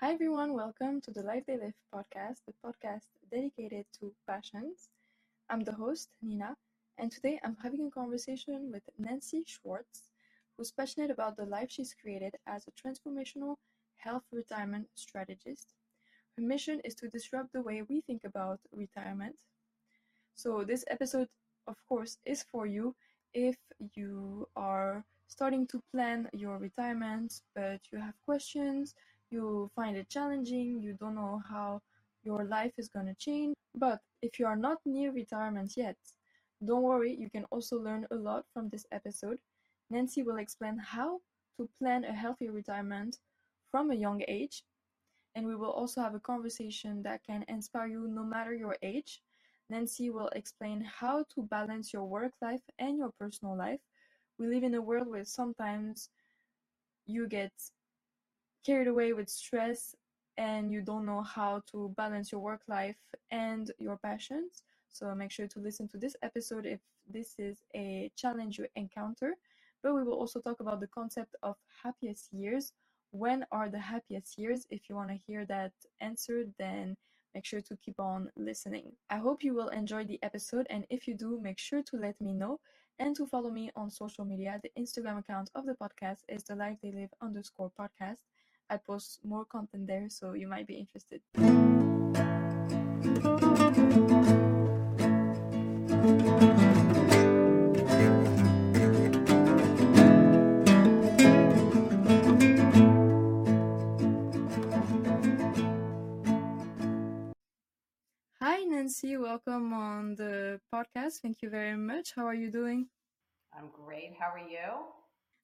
Hi, everyone. Welcome to the Life They Live podcast, the podcast dedicated to passions. I'm the host, Nina, and today I'm having a conversation with Nancy Schwartz, who's passionate about the life she's created as a transformational health retirement strategist. Her mission is to disrupt the way we think about retirement. So, this episode, of course, is for you if you are starting to plan your retirement, but you have questions, you find it challenging, you don't know how your life is going to change. But if you are not near retirement yet, don't worry, you can also learn a lot from this episode. Nancy will explain how to plan a healthy retirement from a young age. And we will also have a conversation that can inspire you no matter your age. Nancy will explain how to balance your work life and your personal life. We live in a world where sometimes you get carried away with stress and you don't know how to balance your work life and your passions. So make sure to listen to this episode if this is a challenge you encounter. But we will also talk about the concept of happiest years. When are the happiest years? If you want to hear that answer, then make sure to keep on listening. I hope you will enjoy the episode, and if you do, make sure to let me know and to follow me on social media. The Instagram account of the podcast is the life they live underscore podcast. I post more content there, so you might be interested. Hi, Nancy. Welcome on the podcast. Thank you very much. How are you doing? I'm great. How are you?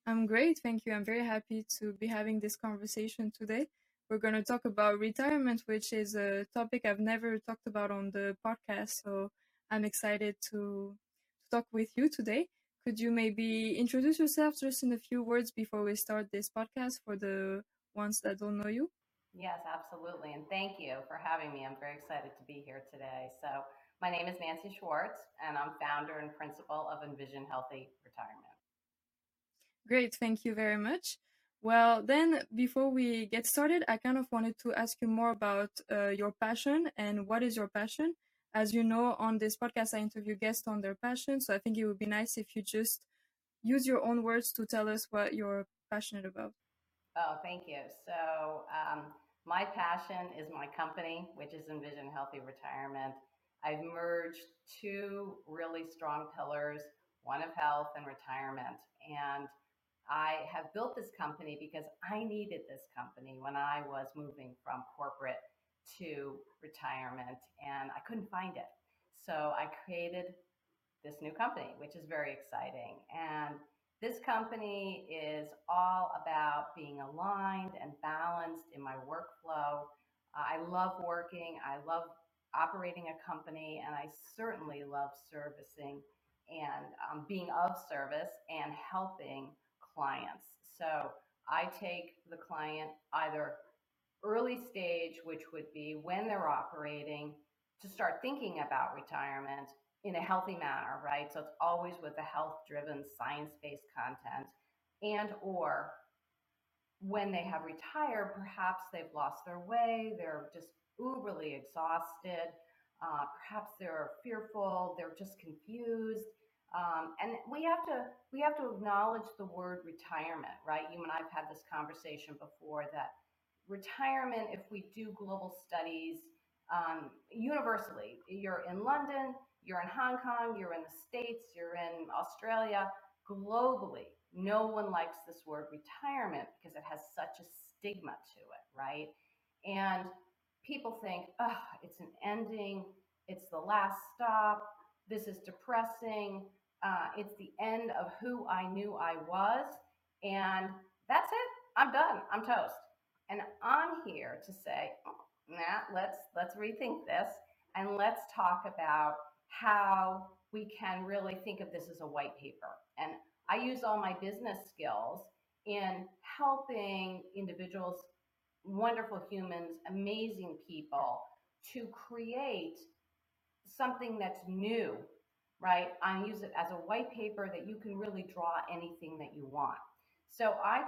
I'm great. Thank you. I'm very happy to be having this conversation today. We're going to talk about retirement, which is a topic I've never talked about on the podcast. So I'm excited to talk with you today. Could you maybe introduce yourself just in a few words before we start this podcast for the ones that don't know you? Yes, absolutely. And thank you for having me. I'm very excited to be here today. So, my name is Nancy Schwartz, and I'm founder and principal of Envision Healthy Retirement. Great. Thank you very much. Well, then, before we get started, I kind of wanted to ask you more about uh, your passion and what is your passion. As you know, on this podcast, I interview guests on their passion. So I think it would be nice if you just use your own words to tell us what you're passionate about. Oh, thank you. So, um, my passion is my company, which is Envision Healthy Retirement. I've merged two really strong pillars one of health and retirement. And I have built this company because I needed this company when I was moving from corporate to retirement and I couldn't find it. So I created this new company, which is very exciting. And this company is all about being aligned and balanced in my workflow. Uh, I love working, I love operating a company, and I certainly love servicing and um, being of service and helping clients. So I take the client either early stage, which would be when they're operating, to start thinking about retirement in a healthy manner, right? So it's always with a health-driven, science-based content, and or when they have retired, perhaps they've lost their way, they're just uberly exhausted, uh, perhaps they're fearful, they're just confused, um, and we have to we have to acknowledge the word retirement, right? You and I've had this conversation before that retirement, if we do global studies um, universally, you're in London, you're in Hong Kong, you're in the States, you're in Australia, globally, no one likes this word retirement because it has such a stigma to it, right? And people think, oh, it's an ending, it's the last stop, this is depressing. Uh, it's the end of who I knew I was. And that's it. I'm done. I'm toast. And I'm here to say, nah, let's let's rethink this and let's talk about how we can really think of this as a white paper. And I use all my business skills in helping individuals, wonderful humans, amazing people to create something that's new, right? I use it as a white paper that you can really draw anything that you want. So I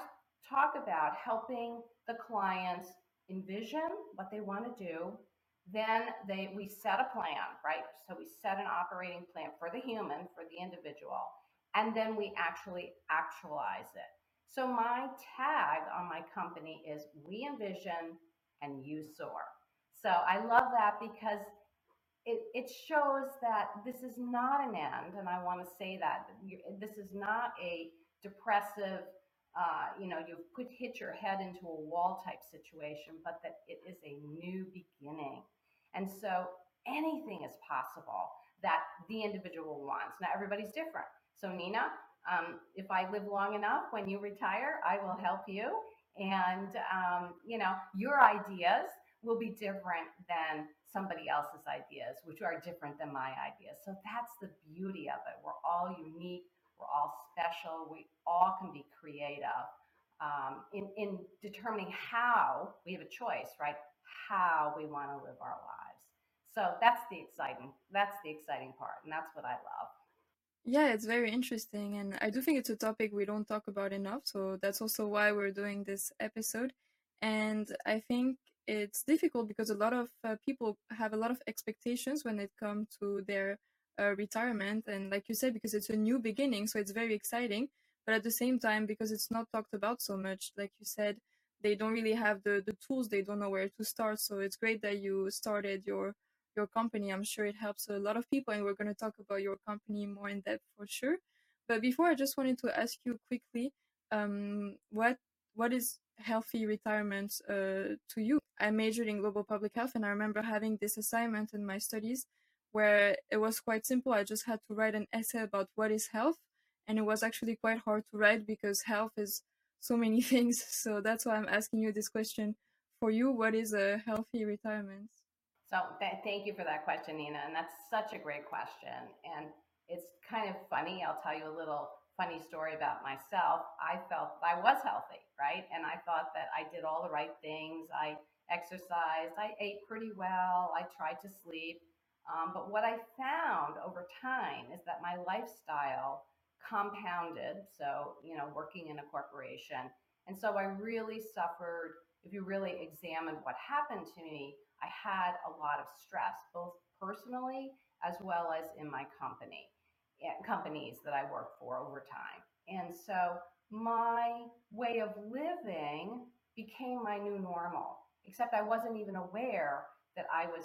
talk about helping the clients envision what they want to do. Then they we set a plan, right? So we set an operating plan for the human, for the individual, and then we actually actualize it. So my tag on my company is we envision and you soar. So I love that because it, it shows that this is not an end, and I want to say that this is not a depressive uh, you know, you could hit your head into a wall type situation, but that it is a new beginning. And so anything is possible that the individual wants. Now, everybody's different. So, Nina, um, if I live long enough when you retire, I will help you. And, um, you know, your ideas will be different than somebody else's ideas, which are different than my ideas. So that's the beauty of it. We're all unique we're all special. We all can be creative um, in, in determining how we have a choice, right? How we want to live our lives. So that's the exciting. That's the exciting part, and that's what I love. Yeah, it's very interesting, and I do think it's a topic we don't talk about enough. So that's also why we're doing this episode. And I think it's difficult because a lot of uh, people have a lot of expectations when it comes to their uh, retirement and like you said because it's a new beginning so it's very exciting but at the same time because it's not talked about so much like you said they don't really have the the tools they don't know where to start so it's great that you started your your company. I'm sure it helps a lot of people and we're going to talk about your company more in depth for sure. But before i just wanted to ask you quickly um, what what is healthy retirement uh, to you i majored in global public health and i remember having this assignment in my studies where it was quite simple. I just had to write an essay about what is health, and it was actually quite hard to write because health is so many things. So that's why I'm asking you this question. For you, what is a healthy retirement? So th- thank you for that question, Nina, and that's such a great question. And it's kind of funny. I'll tell you a little funny story about myself. I felt I was healthy, right? And I thought that I did all the right things. I exercised, I ate pretty well, I tried to sleep. Um, but what I found over time is that my lifestyle compounded. So, you know, working in a corporation. And so I really suffered. If you really examine what happened to me, I had a lot of stress, both personally as well as in my company, eh, companies that I work for over time. And so my way of living became my new normal, except I wasn't even aware that I was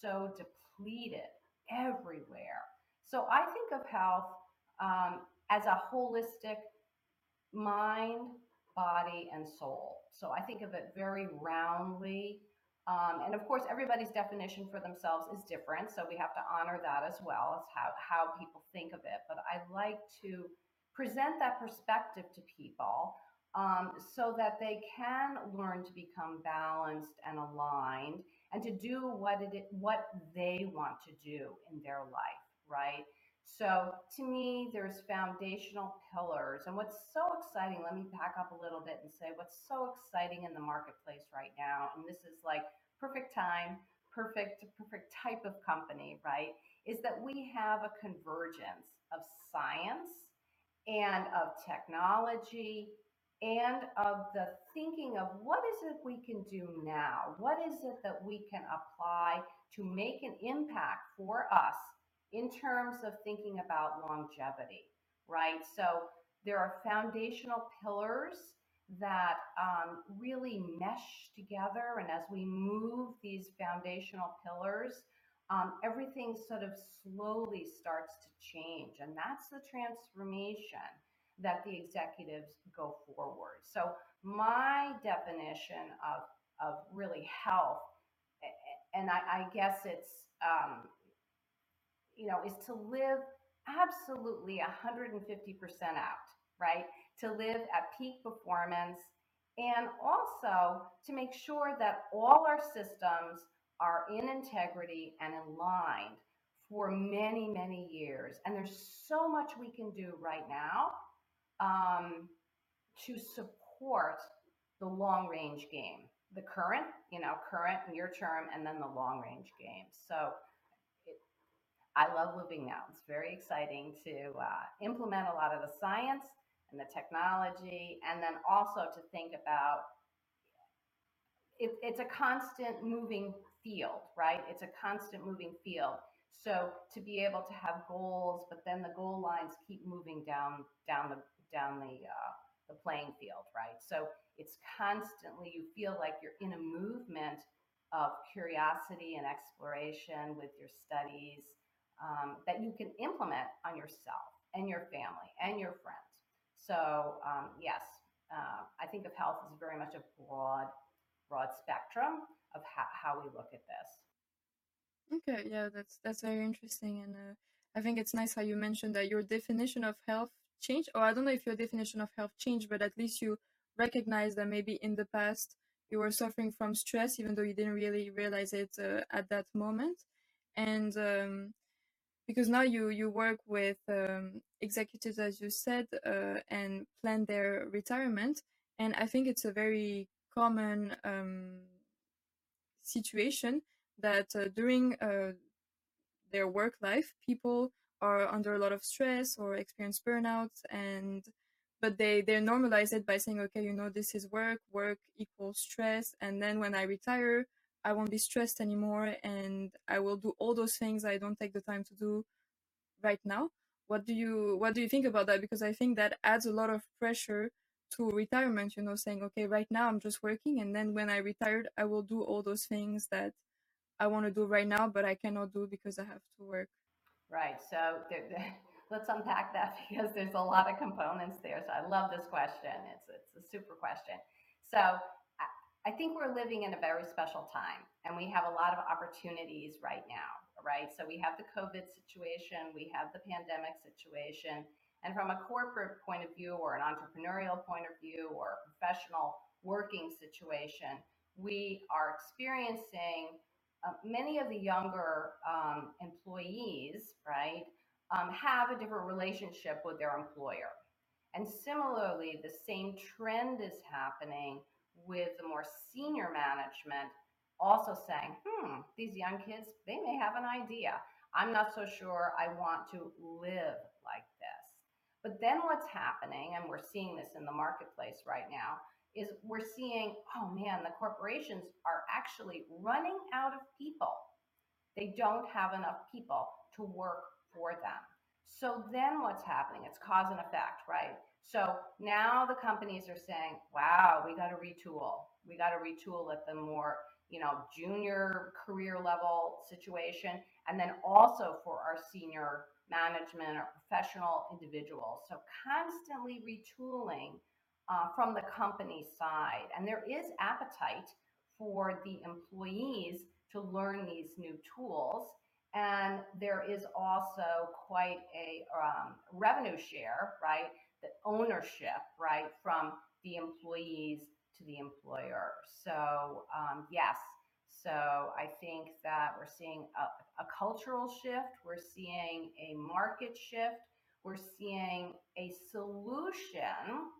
so depleted everywhere. So I think of health um, as a holistic mind, body, and soul. So I think of it very roundly. Um, and of course, everybody's definition for themselves is different. So we have to honor that as well as how, how people think of it. But I like to present that perspective to people um, so that they can learn to become balanced and aligned and to do what it what they want to do in their life, right? So to me, there's foundational pillars. And what's so exciting, let me back up a little bit and say what's so exciting in the marketplace right now, and this is like perfect time, perfect, perfect type of company, right? Is that we have a convergence of science and of technology and of the thinking of what is it we can do now? What is it that we can apply to make an impact for us in terms of thinking about longevity, right? So there are foundational pillars that um, really mesh together. And as we move these foundational pillars, um, everything sort of slowly starts to change. And that's the transformation that the executives go forward. So my definition of, of really health, and I, I guess it's, um, you know, is to live absolutely 150% out, right? To live at peak performance and also to make sure that all our systems are in integrity and aligned for many, many years. And there's so much we can do right now um, to support the long range game, the current, you know, current near term, and then the long range game. So it, I love living now. It's very exciting to uh, implement a lot of the science and the technology, and then also to think about it, it's a constant moving field, right? It's a constant moving field. So to be able to have goals, but then the goal lines keep moving down down the down the uh, the playing field, right? So it's constantly you feel like you're in a movement of curiosity and exploration with your studies um, that you can implement on yourself and your family and your friends. So um, yes, uh, I think of health as very much a broad, broad spectrum of how, how we look at this. Okay, yeah, that's that's very interesting, and uh, I think it's nice how you mentioned that your definition of health changed. Or I don't know if your definition of health changed, but at least you recognize that maybe in the past you were suffering from stress, even though you didn't really realize it uh, at that moment, and um, because now you you work with um, executives, as you said, uh, and plan their retirement, and I think it's a very common um, situation that uh, during uh, their work life, people are under a lot of stress or experience burnout, and but they they normalize it by saying, okay, you know, this is work, work equals stress, and then when I retire, I won't be stressed anymore, and I will do all those things I don't take the time to do right now. What do you what do you think about that? Because I think that adds a lot of pressure to retirement. You know, saying, okay, right now I'm just working, and then when I retired, I will do all those things that I want to do right now, but I cannot do because I have to work. Right. So there, there, let's unpack that because there's a lot of components there. So I love this question. It's it's a super question. So I, I think we're living in a very special time, and we have a lot of opportunities right now. Right. So we have the COVID situation, we have the pandemic situation, and from a corporate point of view, or an entrepreneurial point of view, or a professional working situation, we are experiencing uh, many of the younger um, employees, right, um, have a different relationship with their employer. And similarly, the same trend is happening with the more senior management also saying, hmm, these young kids, they may have an idea. I'm not so sure I want to live like this. But then what's happening, and we're seeing this in the marketplace right now, is we're seeing, oh man, the corporations are actually running out of people. They don't have enough people to work for them. So then what's happening? It's cause and effect, right? So now the companies are saying, wow, we got to retool. We got to retool at the more, you know, junior career level situation. And then also for our senior management or professional individuals. So constantly retooling uh, from the company side. And there is appetite for the employees to learn these new tools. And there is also quite a um, revenue share, right? The ownership, right, from the employees to the employer. So, um, yes. So I think that we're seeing a, a cultural shift, we're seeing a market shift, we're seeing a solution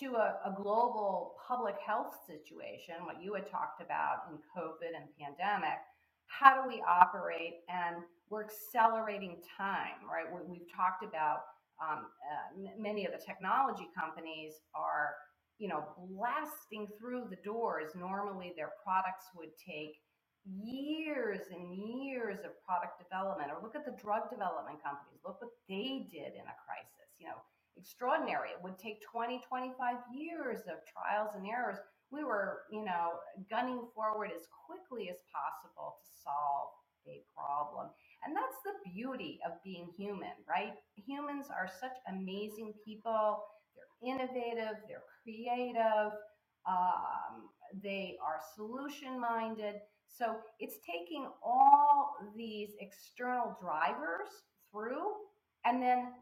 to a, a, global public health situation, what you had talked about in COVID and pandemic, how do we operate? And we're accelerating time, right? We, have talked about um, uh, many of the technology companies are, you know, blasting through the doors. Normally, their products would take years and years of product development. Or look at the drug development companies. Look what they did in a crisis. You know, extraordinary. It would take 20, 25 years of trials and errors. We were, you know, gunning forward as quickly as possible to solve a problem. And that's the beauty of being human, right? Humans are such amazing people. They're innovative, they're creative, um, they are solution minded. So it's taking all these external drivers through and then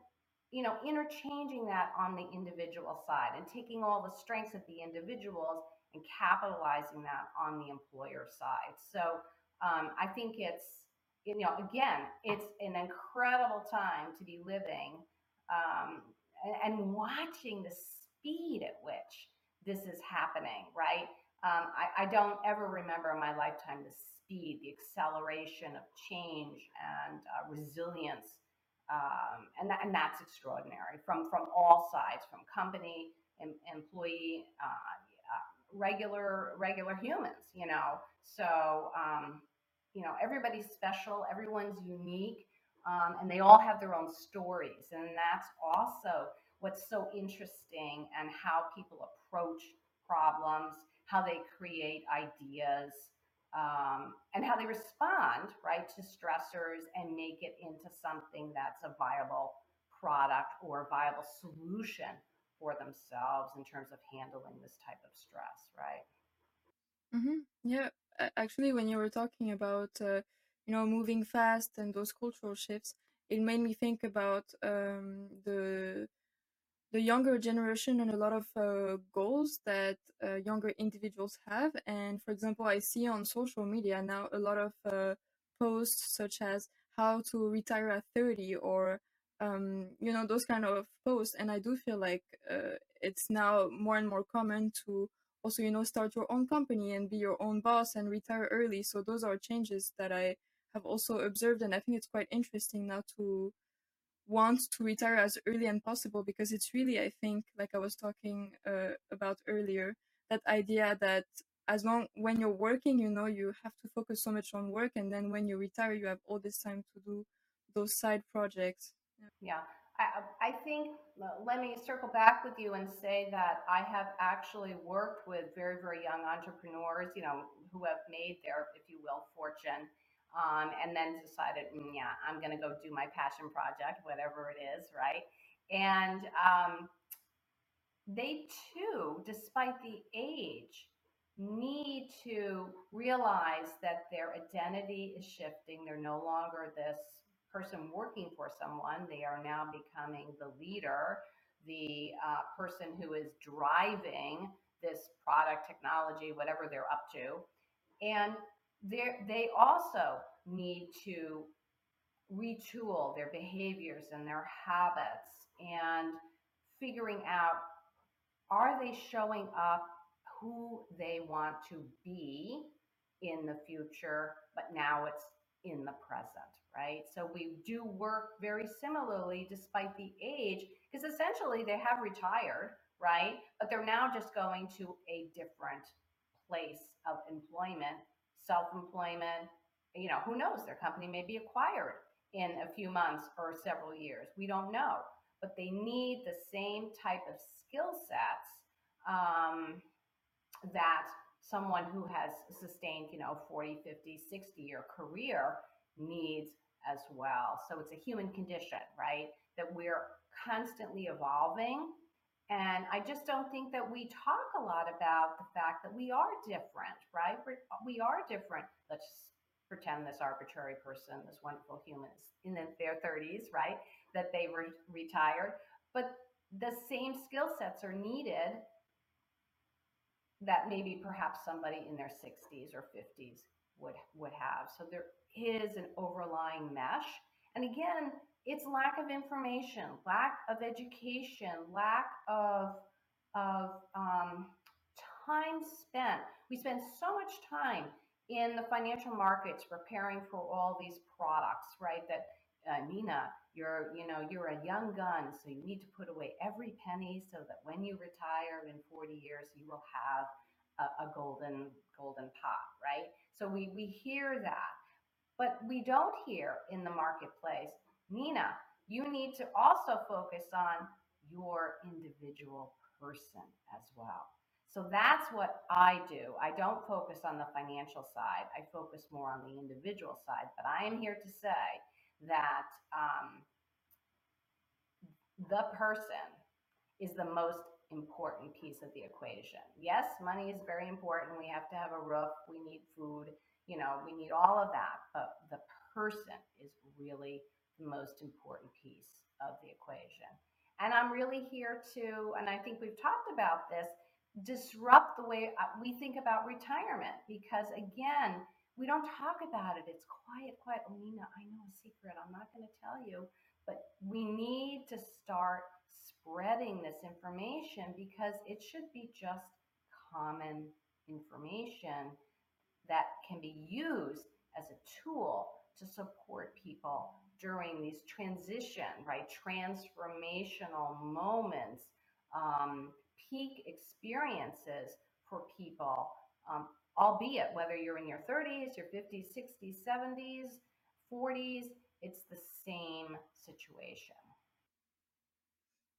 you know, interchanging that on the individual side and taking all the strengths of the individuals and capitalizing that on the employer side. So um, I think it's, you know, again, it's an incredible time to be living um, and, watching the speed at which this is happening, right? Um, I, I don't ever remember in my lifetime the speed, the acceleration of change and uh, resilience um, and, that, and that's extraordinary from, from all sides, from company, em, employee, uh, uh, regular regular humans, you know. So um, you know, everybody's special, everyone's unique, um, and they all have their own stories, and that's also what's so interesting and how people approach problems, how they create ideas, um, and how they respond right to stressors and make it into something that's a viable product or a viable solution for themselves in terms of handling this type of stress, right? Mm-hmm. Yeah, actually, when you were talking about, uh, you know, moving fast and those cultural shifts, it made me think about um, the the younger generation and a lot of uh, goals that uh, younger individuals have. And for example, I see on social media now a lot of uh, posts such as how to retire at 30 or um, you know those kind of posts and i do feel like uh, it's now more and more common to also you know start your own company and be your own boss and retire early so those are changes that i have also observed and i think it's quite interesting now to want to retire as early as possible because it's really i think like i was talking uh, about earlier that idea that as long when you're working you know you have to focus so much on work and then when you retire you have all this time to do those side projects yeah. I, I think, let me circle back with you and say that I have actually worked with very, very young entrepreneurs, you know, who have made their, if you will, fortune. Um, and then decided, mm, yeah, I'm going to go do my passion project, whatever it is, right? And um, they too, despite the age, need to realize that their identity is shifting. They're no longer this person working for someone. They are now becoming the leader, the uh, person who is driving this product, technology, whatever they're up to. And they also need to retool their behaviors and their habits and figuring out are they showing up who they want to be in the future, but now it's in the present right? So we do work very similarly despite the age, because essentially they have retired, right? But they're now just going to a different place of employment, self employment. You know, who knows? Their company may be acquired in a few months or several years. We don't know. But they need the same type of skill sets um, that someone who has sustained, you know, 40, 50, 60 year career needs as well. So it's a human condition, right? That we're constantly evolving. And I just don't think that we talk a lot about the fact that we are different, right? We are different. Let's pretend this arbitrary person, this wonderful human is in their 30s, right? That they were retired. But the same skill sets are needed that maybe perhaps somebody in their 60s or 50s would would have. So there is an overlying mesh. And again, it's lack of information, lack of education, lack of, of um, time spent. We spend so much time in the financial markets preparing for all these products, right? That uh, Nina, you're you know you're a young gun, so you need to put away every penny so that when you retire in 40 years, you will have a, a golden golden pot, right? So we we hear that, but we don't hear in the marketplace, Nina, you need to also focus on your individual person as well. So that's what I do. I don't focus on the financial side. I focus more on the individual side. But I am here to say that um, the person is the most important piece of the equation. Yes, money is very important. We have to have a roof. We need food you know, we need all of that, but the person is really the most important piece of the equation. And I'm really here to, and I think we've talked about this, disrupt the way uh, we think about retirement because again, we don't talk about it. It's quiet, quiet. Oh, Nina, I know a secret. I'm not going to tell you, but we need to start spreading this information because it should be just common information that can be used as a tool to support people during these transition, right, transformational moments, um, peak experiences for people, um, albeit whether you're in your 30s, your 50s, 60s, 70s, 40s, it's the same situation.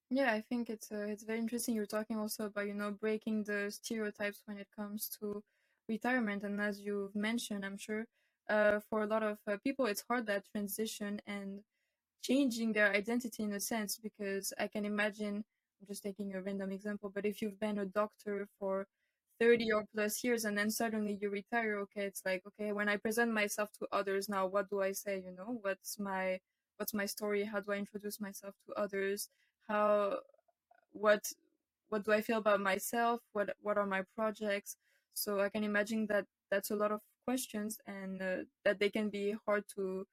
Yeah, I think it's uh, it's very interesting. You're talking also about you know breaking the stereotypes when it comes to retirement, and as you've mentioned, I'm sure uh, for a lot of uh, people it's hard that transition and changing their identity in a sense because I can imagine. I'm just taking a random example, but if you've been a doctor for 30 or plus years and then suddenly you retire, okay, it's like okay, when I present myself to others now, what do I say? You know, what's my what's my story? How do I introduce myself to others? how what what do I feel about myself? What what are my projects? So I can imagine that that's a lot of questions and uh, that they can be hard to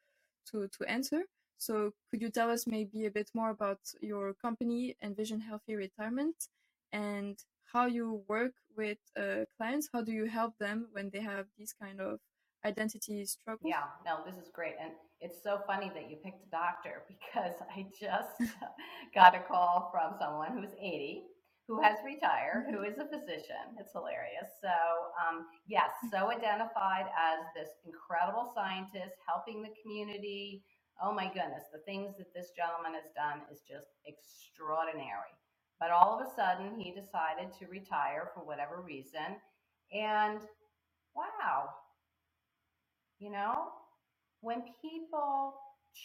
to to answer. So could you tell us maybe a bit more about your company Envision Healthy Retirement and how you work with uh, clients? How do you help them when they have these kind of identity struggles? Yeah, no, this is great. And it's so funny that you picked a doctor because I just got a call from someone who's 80 who has retired, who is a physician. It's hilarious. So, um, yes, so identified as this incredible scientist helping the community. Oh my goodness, the things that this gentleman has done is just extraordinary. But all of a sudden, he decided to retire for whatever reason. And wow, you know, when people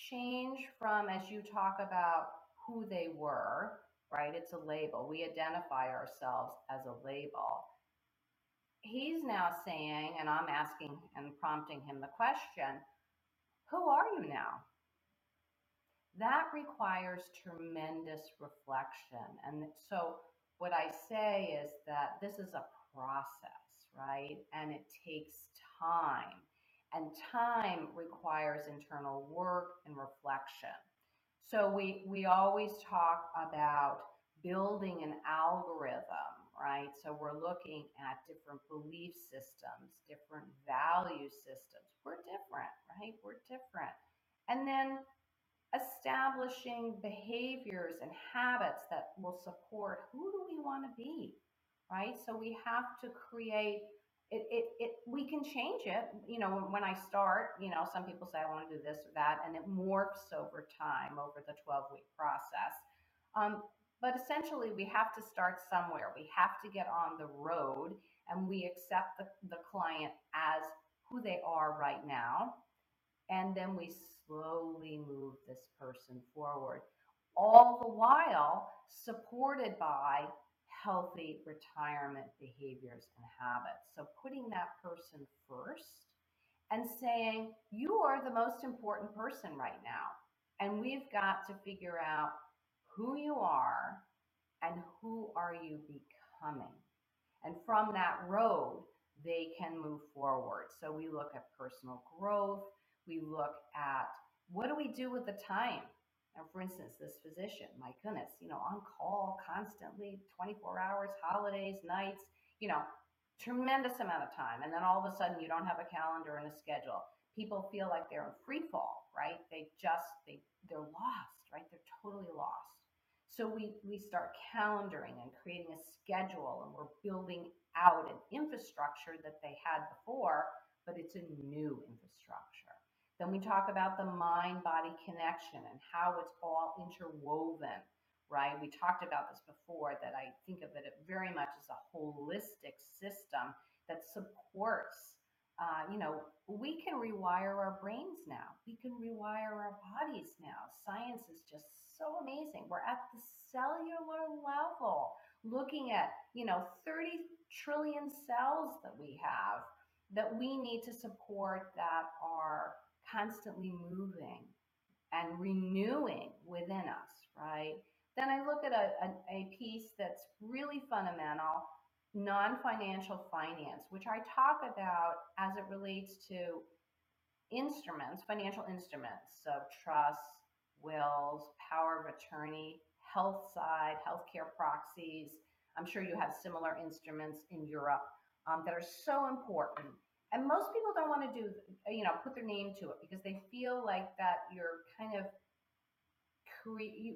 change from, as you talk about who they were, right? It's a label. We identify ourselves as a label. He's now saying, and I'm asking and prompting him the question who are you now? That requires tremendous reflection. And so, what I say is that this is a process, right? And it takes time. And time requires internal work and reflection. So we, we always talk about building an algorithm, right? So we're looking at different belief systems, different value systems. We're different, right? We're different. And then establishing behaviors and habits that will support who do we want to be, right? So we have to create it, it, it we can change it. You know when i start you know some people say i want to do this or that and it morphs over time over the 12 week process. Um, but essentially we have to start somewhere. We have to get on the road and we accept the, the client as who they are right now and then we slowly move this person forward all the while supported by healthy retirement behaviors and habits. So putting that person first and saying, you are the most important person right now. And we've got to figure out who you are and who are you becoming. And from that road, they can move forward. So we look at personal growth. We look at what do we do with the time? And for instance, this physician, my goodness, you know, on call constantly, 24 hours, holidays, nights, you know, tremendous amount of time. And then all of a sudden you don't have a calendar and a schedule. People feel like they're in free fall, right? They just, they, they're lost, right? They're totally lost. So we, we start calendaring and creating a schedule and we're building out an infrastructure that they had before, but it's a new infrastructure. Then we talk about the mind body connection and how it's all interwoven, right? We talked about this before that I think of it very much as a holistic system that supports. Uh, you know, we can rewire our brains now. We can rewire our bodies now. Science is just so amazing. We're at the cellular level looking at, you know, 30 trillion cells that we have that we need to support that are constantly moving and renewing within us, right? Then I look at a, a, a piece that's really fundamental non financial finance, which I talk about as it relates to instruments, financial instruments, so trusts, wills, power of attorney, health side, healthcare proxies. I'm sure you have similar instruments in Europe um, that are so important and most people don't want to do you know put their name to it because they feel like that you're kind of create you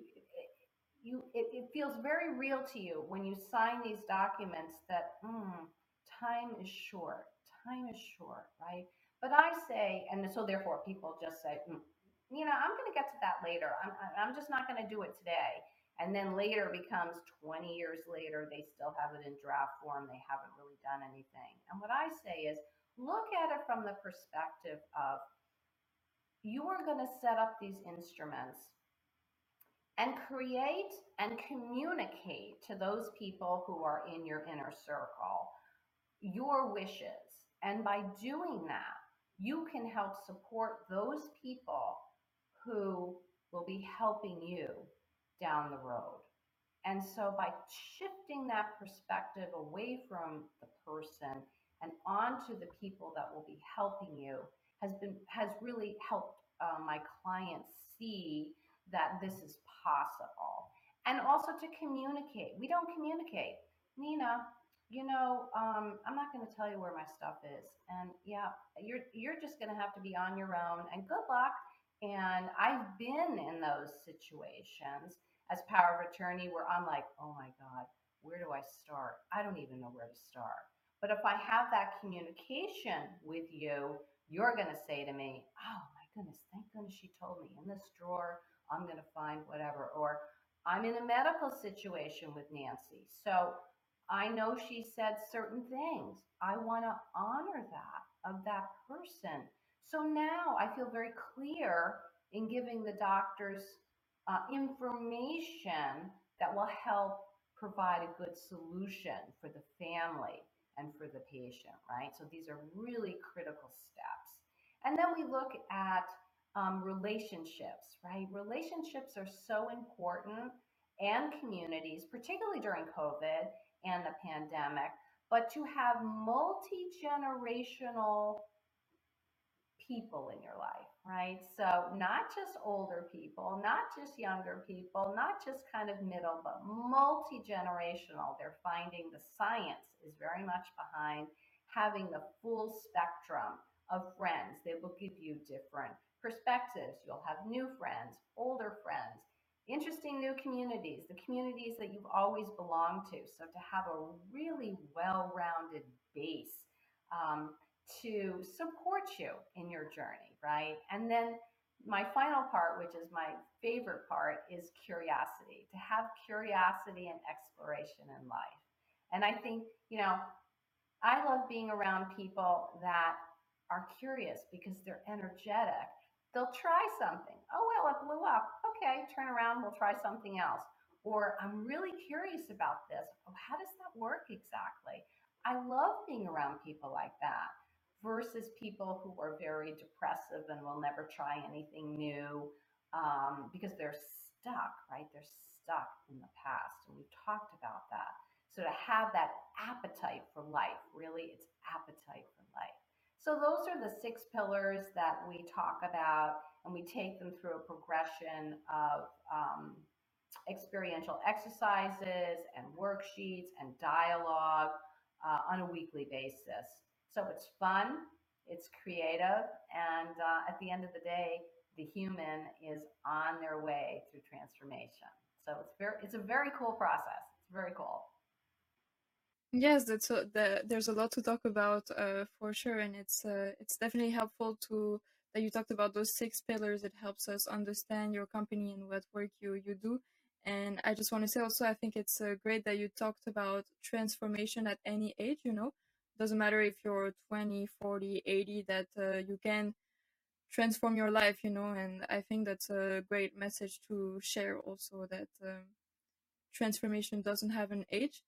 you it, it, feels very real to you when you sign these documents that mm, time is short. Time is short, right? But I say, and so therefore people just say, mm, you know, I'm going to get to that later. I'm, I'm just not going to do it today. And then later becomes 20 years later, they still have it in draft form. They haven't really done anything. And what I say is look at it from the perspective of you are going to set up these instruments and create and communicate to those people who are in your inner circle your wishes. And by doing that, you can help support those people who will be helping you down the road. And so by shifting that perspective away from the person and onto the people that will be helping you has been has really helped uh, my clients see that this is possible and also to communicate we don't communicate nina you know, um, I'm not going to tell you where my stuff is. And yeah, you're you're just going to have to be on your own. And good luck. And I've been in those situations as power of attorney where I'm like, oh my God, where do I start? I don't even know where to start. But if I have that communication with you, you're going to say to me, oh my goodness, thank goodness she told me in this drawer, I'm going to find whatever. Or I'm in a medical situation with Nancy. So I know she said certain things. I want to honor that of that person. So now I feel very clear in giving the doctors uh, information that will help provide a good solution for the family and for the patient, right? So these are really critical steps. And then we look at um, relationships, right? Relationships are so important and communities, particularly during COVID and the pandemic, but to have multi generational people in your life, right? So, not just older people, not just younger people, not just kind of middle, but multi generational. They're finding the science is very much behind having the full spectrum of friends. They will give you different perspectives. You'll have new friends, older friends, interesting new communities, the communities that you've always belonged to. So to have a really well-rounded base um, to support you in your journey, right? And then my final part, which is my favorite part, is curiosity. To have curiosity and exploration in life. And I think, you know, I love being around people that are curious because they're energetic They'll try something. Oh, well, it blew up. Okay, turn around, we'll try something else. Or I'm really curious about this. Oh, how does that work exactly? I love being around people like that versus people who are very depressive and will never try anything new um, because they're stuck, right? They're stuck in the past. And we've talked about that. So to have that appetite for life, really, it's appetite for life. So those are the six pillars that we talk about, and we take them through a progression of um, experiential exercises and worksheets and dialogue uh, on a weekly basis. So it's fun, it's creative, and uh, at the end of the day, the human is on their way through transformation. So it's very, it's a very cool process. It's very cool. Yes, that's a, the, there's a lot to talk about uh, for sure, and it's uh, it's definitely helpful to that you talked about those six pillars. It helps us understand your company and what work you you do. And I just want to say also, I think it's uh, great that you talked about transformation at any age. You know, doesn't matter if you're 20, 40, 80, that uh, you can transform your life. You know, and I think that's a great message to share also that um, transformation doesn't have an age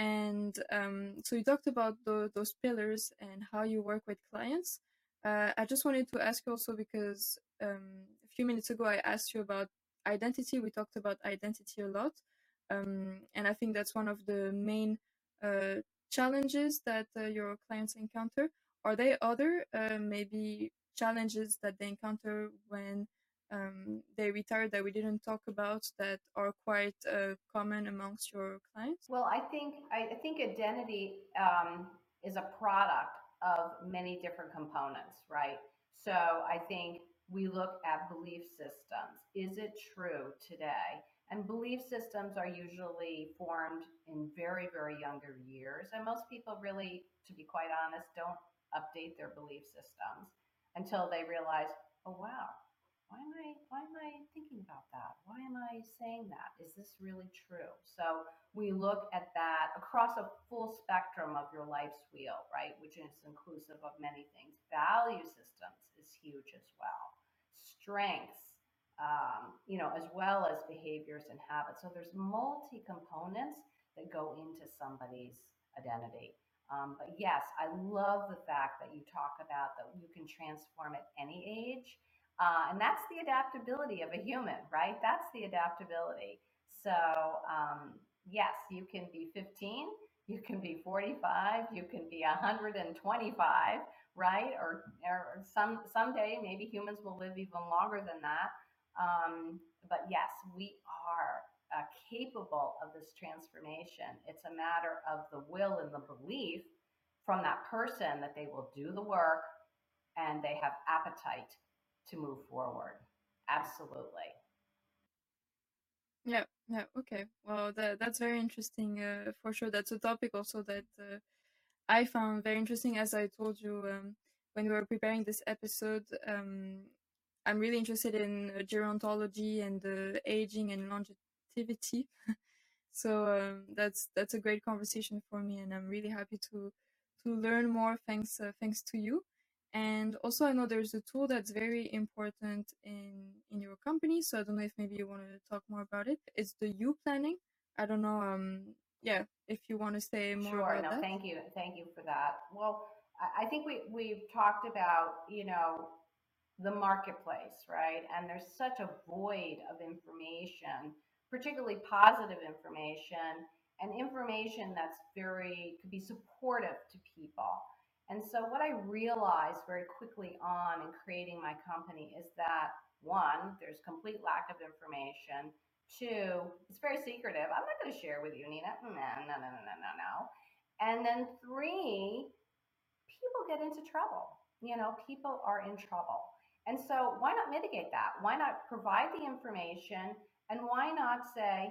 and um, so you talked about the, those pillars and how you work with clients. Uh, I just wanted to ask you also because um, a few minutes ago I asked you about identity. We talked about identity a lot. Um, and I think that's one of the main uh, challenges that uh, your clients encounter. Are there other uh, maybe challenges that they encounter when um, they retire that we didn't talk about that are quite uh, common amongst your clients? Well, I think I think identity um, is a product of many different components, right? So I think we look at belief systems. Is it true today? And belief systems are usually formed in very, very younger years. And most people really, to be quite honest, don't update their belief systems until they realize, oh, wow, why am I why am I thinking about that? Why am I saying that? Is this really true? So we look at that across a full spectrum of your life's wheel, right? Which is inclusive of many things. Value systems is huge as well. Strengths, um, you know, as well as behaviors and habits. So there's multi components that go into somebody's identity. Um, but yes, I love the fact that you talk about that you can transform at any age uh, and that's the adaptability of a human, right? That's the adaptability. So, um, yes, you can be 15, you can be 45, you can be 125, right? Or, or some someday maybe humans will live even longer than that. Um, but yes, we are uh, capable of this transformation. It's a matter of the will and the belief from that person that they will do the work and they have appetite to move forward. Absolutely. Yeah, yeah, okay. Well, that that's very interesting uh, for sure. That's a topic also that uh, I found very interesting. As I told you um, when we were preparing this episode, um, I'm really interested in uh, gerontology and aging and longevity. so um, that's that's a great conversation for me, and I'm really happy to to learn more. Thanks, uh, thanks to you. And also, I know there's a tool that's very important in in your company. So I don't know if maybe you want to talk more about it. It's the U planning. I don't know. Um, yeah, if you want to say more sure, about no, that. Thank you, thank you for that. Well, I think we we've talked about you know the marketplace, right? And there's such a void of information, particularly positive information and information that's very could be supportive to people. And so, what I realized very quickly on in creating my company is that one, there's complete lack of information. Two, it's very secretive. I'm not going to share with you, Nina. No, no, no, no, no, no, no. And then three, people get into trouble. You know, people are in trouble. And so, why not mitigate that? Why not provide the information? And why not say,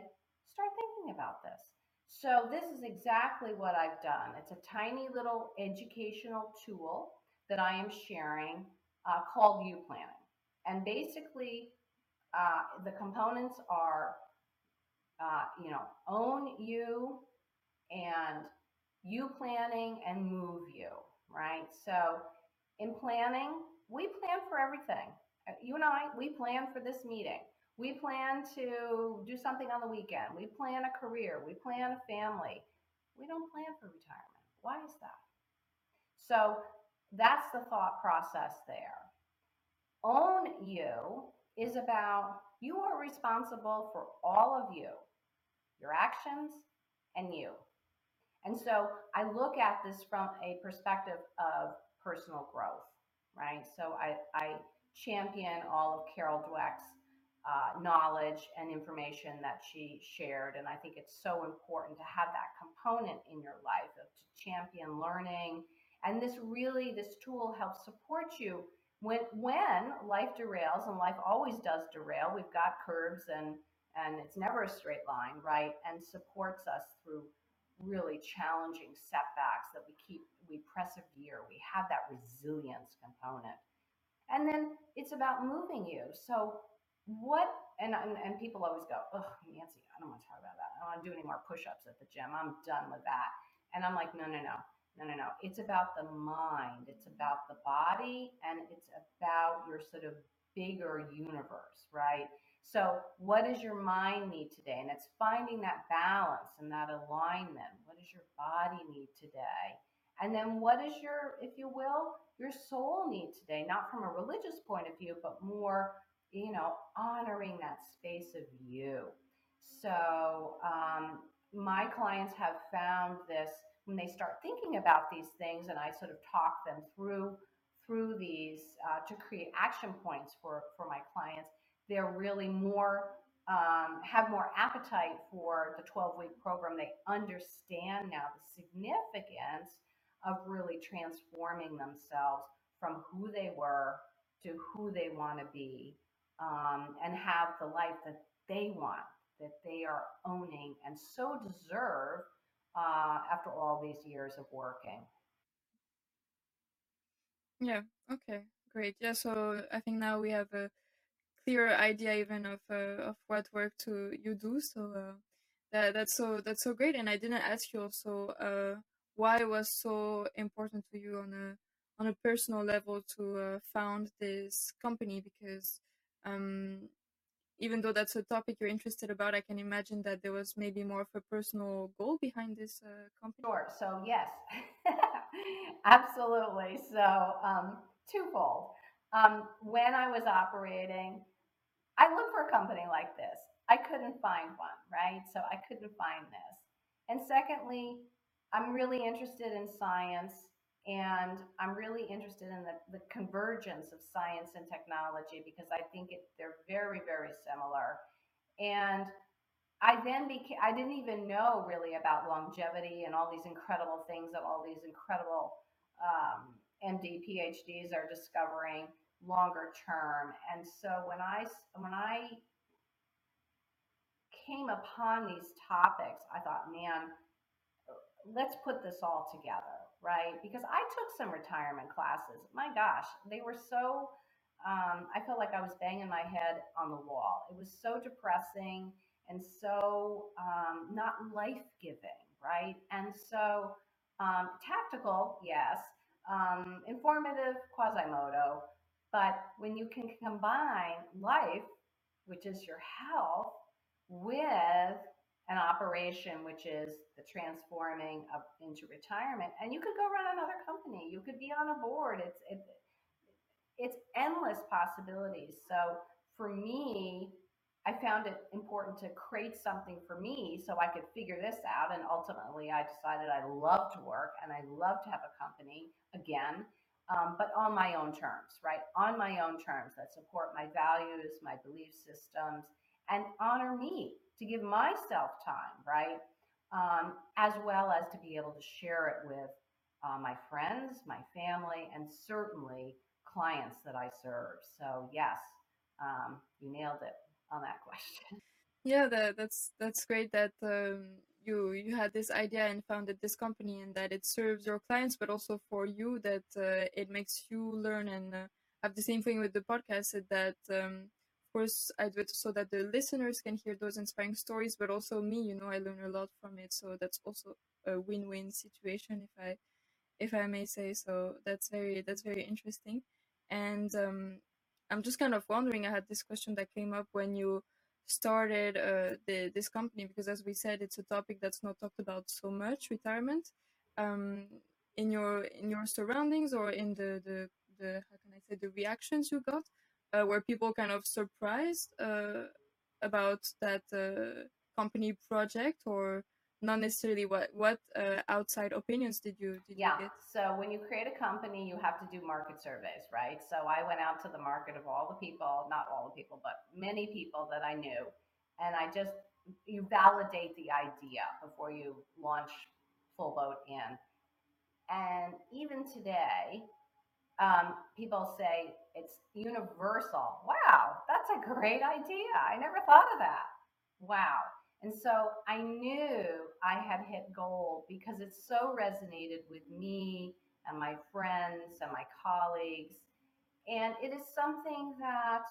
start thinking about this? So this is exactly what I've done. It's a tiny little educational tool that I am sharing uh, called U Planning. And basically, uh, the components are, uh, you know, own you and U planning and move you, right? So in planning, we plan for everything. Uh, you and I, we plan for this meeting. We plan to do something on the weekend. We plan a career. We plan a family. We don't plan for retirement. Why is that? So that's the thought process there. Own you is about you are responsible for all of you, your actions, and you. And so I look at this from a perspective of personal growth, right? So I, I champion all of Carol Dweck's uh, knowledge and information that she shared. And I think it's so important to have that component in your life of to champion learning. And this really, this tool helps support you when when life derails, and life always does derail. We've got curves and and it's never a straight line, right? And supports us through really challenging setbacks that we keep we persevere. We have that resilience component. And then it's about moving you. So what and, and and people always go, oh Nancy, I don't want to talk about that. I don't want to do any more push-ups at the gym. I'm done with that. And I'm like, no, no, no, no, no, no. It's about the mind. It's about the body, and it's about your sort of bigger universe, right? So, what does your mind need today? And it's finding that balance and that alignment. What does your body need today? And then, what does your, if you will, your soul need today? Not from a religious point of view, but more you know, honoring that space of you. So, um, my clients have found this when they start thinking about these things, and I sort of talk them through through these uh, to create action points for for my clients. They're really more um, have more appetite for the 12 week program. They understand now the significance of really transforming themselves from who they were to who they want to be um, and have the life that they want, that they are owning and so deserve uh, after all these years of working. Yeah. Okay. Great. Yeah. So I think now we have a clear idea even of uh, of what work to you do. So uh, that that's so that's so great. And I didn't ask you also uh, why it was so important to you on a on a personal level to uh, found this company because um, even though that's a topic you're interested about, I can imagine that there was maybe more of a personal goal behind this uh, company. Sure. So yes, absolutely. So um, twofold. Um, when I was operating, I looked for a company like this. I couldn't find one, right? So I couldn't find this. And secondly, I'm really interested in science and I'm really interested in the, the convergence of science and technology because I think it, they're very, very similar. And I then became, I didn't even know really about longevity and all these incredible things that all these incredible um, MD, PhDs are discovering longer term. And so when I, when I came upon these topics, I thought, man, let's put this all together, right? Because I took some retirement classes. My gosh, they were so, um, I felt like I was banging my head on the wall. It was so depressing and so um, not life giving, right? And so um, tactical, yes, um, informative, quasimodo. But when you can combine life, which is your health, with an operation which is the transforming of into retirement. And you could go run another company. You could be on a board. It's it, it's endless possibilities. So for me i found it important to create something for me so i could figure this out. And ultimately i decided i love to work and i love to have a company again um, but on my own terms right? On my own terms that support my values my belief systems and honor me to give myself time, right? Um, as well as to be able to share it with uh, my friends, my family, and certainly clients that I serve. So yes, um, you nailed it on that question. Yeah, that, that's that's great that um, you you had this idea and founded this company and that it serves your clients, but also for you that uh, it makes you learn and uh, have the same thing with the podcast that um, course, I do it so that the listeners can hear those inspiring stories, but also me, you know, I learn a lot from it. So that's also a win-win situation, if I, if I may say so. That's very, that's very interesting. And um, I'm just kind of wondering. I had this question that came up when you started uh, the, this company because, as we said, it's a topic that's not talked about so much. Retirement. Um, in your in your surroundings or in the the the how can I say the reactions you got uh, were people kind of surprised uh, about that uh, company project or not necessarily what what uh, outside opinions did you did yeah you get? so when you create a company you have to do market surveys right so i went out to the market of all the people not all the people but many people that i knew and i just you validate the idea before you launch full boat in and even today um, people say it's universal. Wow, that's a great idea. I never thought of that. Wow. And so I knew I had hit gold because it so resonated with me and my friends and my colleagues. And it is something that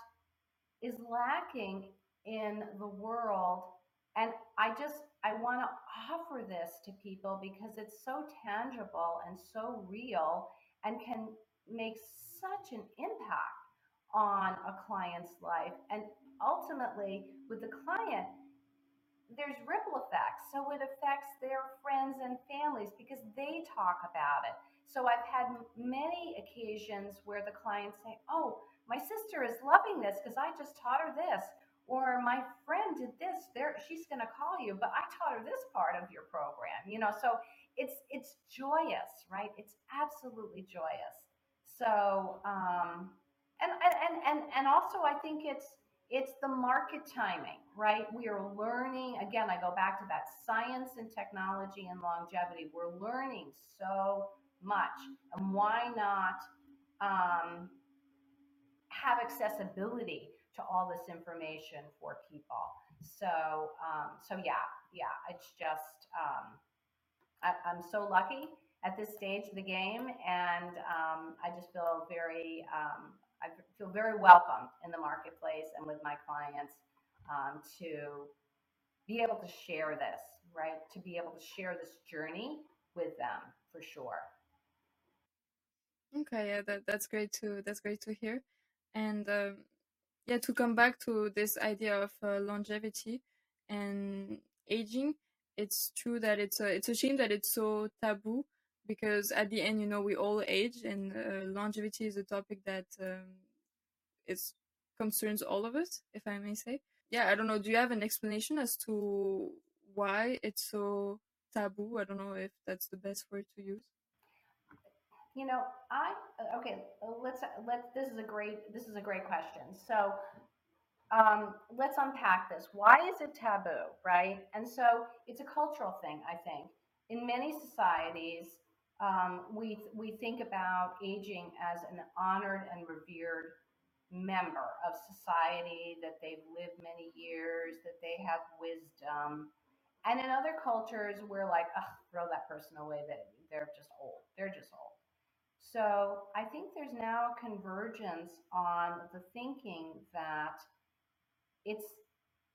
is lacking in the world. And I just, I want to offer this to people because it's so tangible and so real and can makes such an impact on a client's life. And ultimately, with the client, there's ripple effects. So it affects their friends and families because they talk about it. So I've had many occasions where the clients say, Oh, my sister is loving this because I just taught her this. Or my friend did this. There, she's going to call you, but I taught her this part of your program. You know, so it's it's joyous, right? It's absolutely joyous. So, um, and, and, and, and also I think it's, it's the market timing, right? We are learning, again, I go back to that science and technology and longevity. We're learning so much. And why not um, have accessibility to all this information for people? So, um, so yeah, yeah, it's just, um, I, am so lucky at this stage of the game, and um, I just feel very, um, I feel very welcomed in the marketplace and with my clients um, to be able to share this, right? To be able to share this journey with them for sure. Okay, yeah, that, that's great to that's great to hear, and um, yeah, to come back to this idea of uh, longevity and aging, it's true that it's a it's a shame that it's so taboo because at the end, you know, we all age, and uh, longevity is a topic that um, is concerns all of us, if I may say. Yeah, I don't know. Do you have an explanation as to why it's so taboo? I don't know if that's the best word to use. You know, I okay. Let's let. This is a great. This is a great question. So, um, let's unpack this. Why is it taboo, right? And so it's a cultural thing. I think in many societies, um, we we think about aging as an honored and revered member of society, that they've lived many years, that they have wisdom. And in other cultures, we're like, throw that person away, that they're just old. They're just old. So I think there's now a convergence on the thinking that it's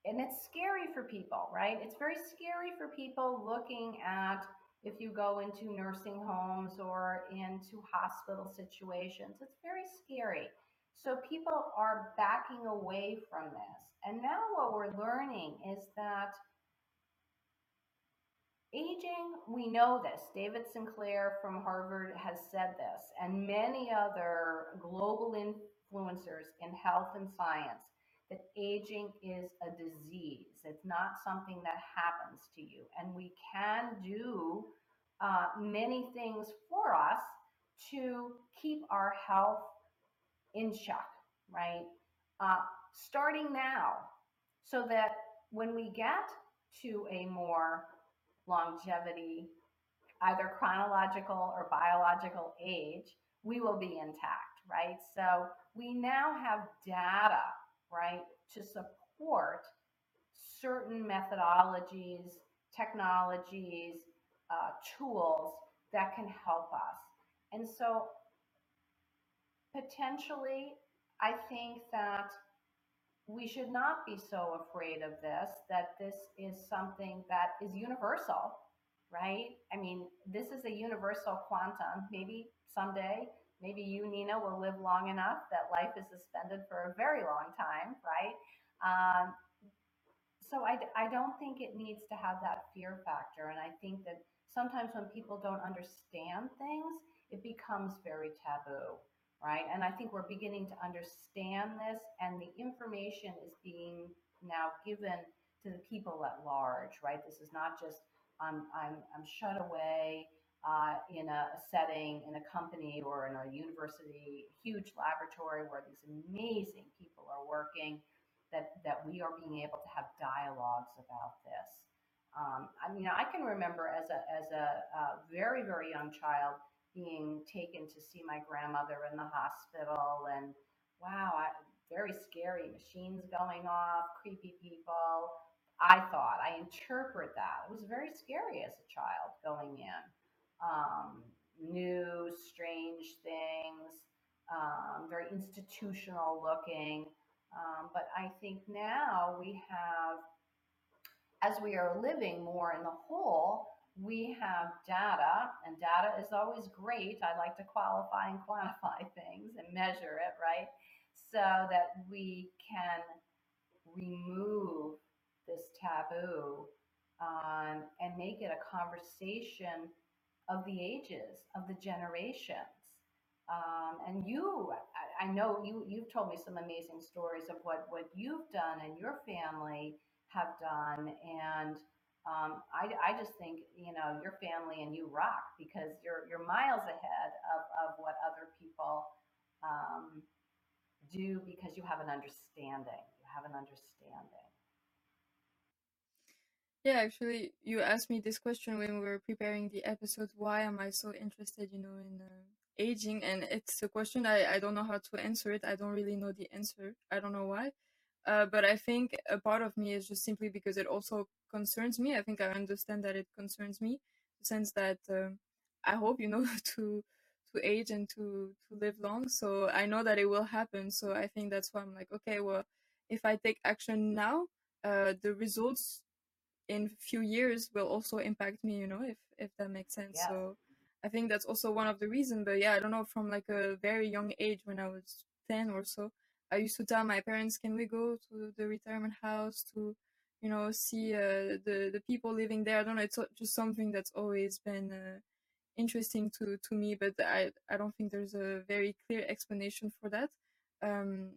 and it's scary for people, right? It's very scary for people looking at if you go into nursing homes or into hospital situations. It's very scary. So people are backing away from this. And now what we're learning is that aging, we know this. David Sinclair from Harvard has said this, and many other global influencers in health and science that aging is a disease. It's not something that happens to you. And we can do uh, many things for us to keep our health in check, right? Uh, starting now, so that when we get to a more longevity, either chronological or biological age, we will be intact, right? So we now have data, right, to support certain methodologies, technologies, uh, tools that can help us. And so potentially, I think that we should not be so afraid of this, that this is something that is universal, right? I mean, this is a universal quantum. Maybe someday, maybe you, Nina, will live long enough that life is suspended for a very long time, right? Um, so I, I don't think it needs to have that fear factor. And I think that sometimes when people don't understand things, it becomes very taboo right? And I think we're beginning to understand this, and the information is being now given to the people at large, right? This is not just I'm I'm I'm shut away uh, in a, setting in a company or in a university, huge laboratory where these amazing people are working. That that we are being able to have dialogues about this. Um, I mean, I can remember as a as a, a very very young child being taken to see my grandmother in the hospital and wow I, very scary machines going off creepy people i thought i interpret that it was very scary as a child going in um, new strange things um, very institutional looking um, but i think now we have as we are living more in the whole we have data, and data is always great. I like to qualify and quantify things and measure it, right? So that we can remove this taboo um, and make it a conversation of the ages, of the generations. Um, and you, I, I know you, you've told me some amazing stories of what, what you've done and your family have done. And um, I, I just think you know your family and you rock because you're you're miles ahead of, of what other people um, do because you have an understanding. You have an understanding. Yeah, actually, you asked me this question when we were preparing the episode. Why am I so interested, you know, in uh, aging? And it's a question I, I don't know how to answer it. I don't really know the answer. I don't know why, Uh, but I think a part of me is just simply because it also concerns me. I think I understand that it concerns me, the sense that uh, I hope you know to to age and to to live long. So I know that it will happen. So I think that's why I'm like, okay, well, if I take action now, uh, the results in few years will also impact me. You know, if if that makes sense. Yes. So I think that's also one of the reasons. But yeah, I don't know from like a very young age when I was ten or so. I used to tell my parents, "Can we go to the retirement house to, you know, see uh, the the people living there?" I don't know. It's just something that's always been uh, interesting to to me, but I I don't think there's a very clear explanation for that. Um,